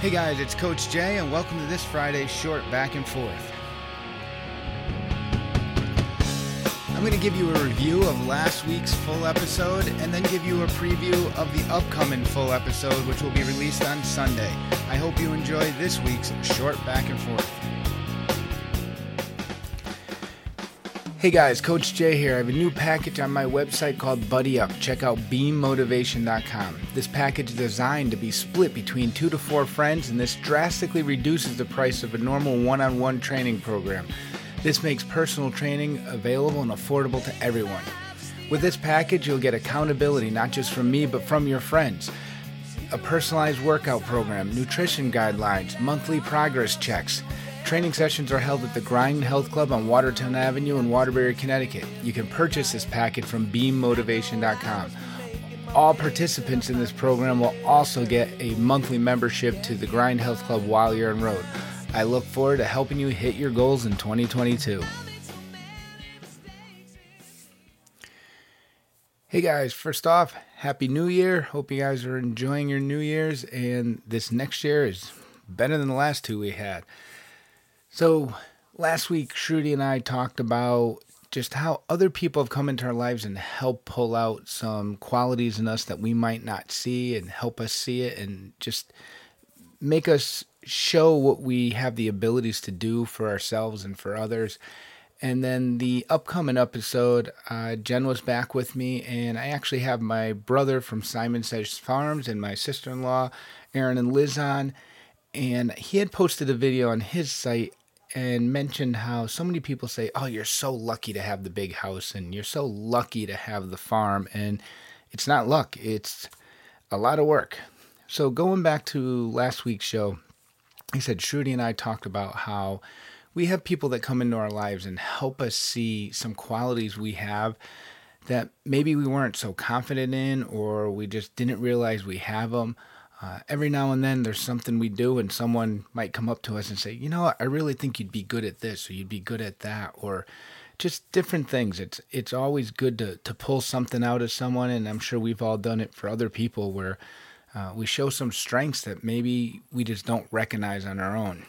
Hey guys, it's Coach Jay, and welcome to this Friday's short back and forth. I'm going to give you a review of last week's full episode and then give you a preview of the upcoming full episode, which will be released on Sunday. I hope you enjoy this week's short back and forth. Hey guys, Coach Jay here. I have a new package on my website called Buddy Up. Check out beammotivation.com. This package is designed to be split between two to four friends, and this drastically reduces the price of a normal one on one training program. This makes personal training available and affordable to everyone. With this package, you'll get accountability not just from me, but from your friends. A personalized workout program, nutrition guidelines, monthly progress checks. Training sessions are held at the Grind Health Club on Watertown Avenue in Waterbury, Connecticut. You can purchase this packet from beammotivation.com. All participants in this program will also get a monthly membership to the Grind Health Club while you're en road. I look forward to helping you hit your goals in 2022. Hey guys, first off, Happy New Year. Hope you guys are enjoying your New Year's and this next year is better than the last two we had. So, last week, Shruti and I talked about just how other people have come into our lives and help pull out some qualities in us that we might not see and help us see it and just make us show what we have the abilities to do for ourselves and for others. And then the upcoming episode, uh, Jen was back with me, and I actually have my brother from Simon Says Farms and my sister in law, Aaron and Liz, on. And he had posted a video on his site and mentioned how so many people say, "Oh, you're so lucky to have the big house and you're so lucky to have the farm." And it's not luck, it's a lot of work. So going back to last week's show, he said Shruti and I talked about how we have people that come into our lives and help us see some qualities we have that maybe we weren't so confident in or we just didn't realize we have them uh, every now and then there's something we do and someone might come up to us and say you know i really think you'd be good at this or you'd be good at that or just different things. It's it's always good to to pull something out of someone and i'm sure we've all done it for other people where uh, we show some strengths that maybe we just don't recognize on our own.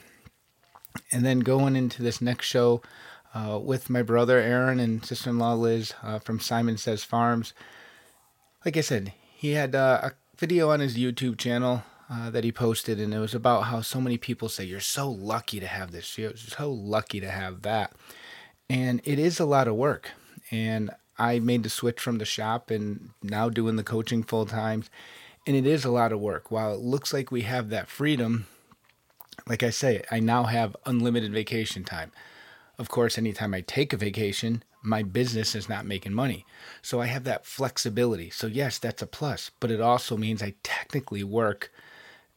And then going into this next show uh, with my brother aaron and sister-in-law liz uh, from simon says farms like i said he had uh, a video on his YouTube channel uh, that he posted, and it was about how so many people say, You're so lucky to have this, you're so lucky to have that. And it is a lot of work. And I made the switch from the shop and now doing the coaching full time. And it is a lot of work. While it looks like we have that freedom, like I say, I now have unlimited vacation time. Of course, anytime I take a vacation, my business is not making money. So I have that flexibility. So, yes, that's a plus, but it also means I technically work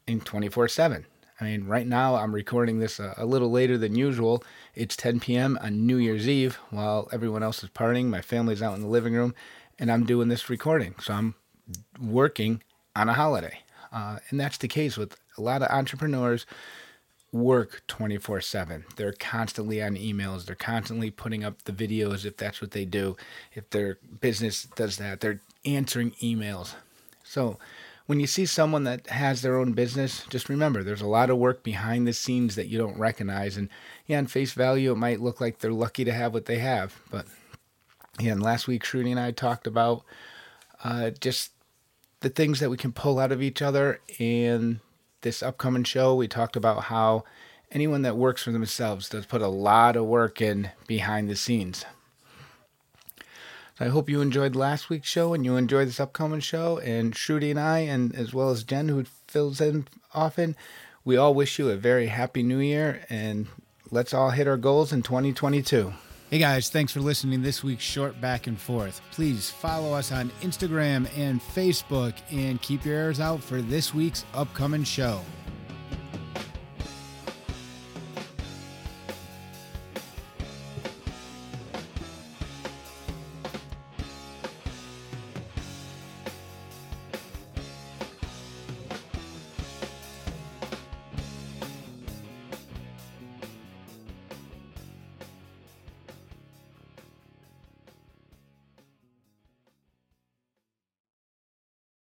in 24 7. I mean, right now I'm recording this a, a, little later than usual. It's 10 p.m. on New Year's Eve while everyone else is partying. My family's out in the living room, and I'm doing this recording. So I'm working on a holiday. Uh, and that's the case with a lot of entrepreneurs work 24 7. They're constantly on emails. They're constantly putting up the videos if that's what they do. If their business does that, they're answering emails. So when you see someone that has their own business, just remember there's a lot of work behind the scenes that you don't recognize. And yeah, on face value, it might look like they're lucky to have what they have. But yeah, and last week, Shruti and I talked about uh, just the things that we can pull out of each other and this upcoming show, we talked about how anyone that works for themselves does put a lot of work in behind the scenes. I hope you enjoyed last week's show and you enjoy this upcoming show. And Shruti and I, and as well as Jen, who fills in often, we all wish you a very happy new year and let's all hit our goals in 2022. Hey guys, thanks for listening this week's short back and forth. Please follow us on Instagram and Facebook and keep your ears out for this week's upcoming show.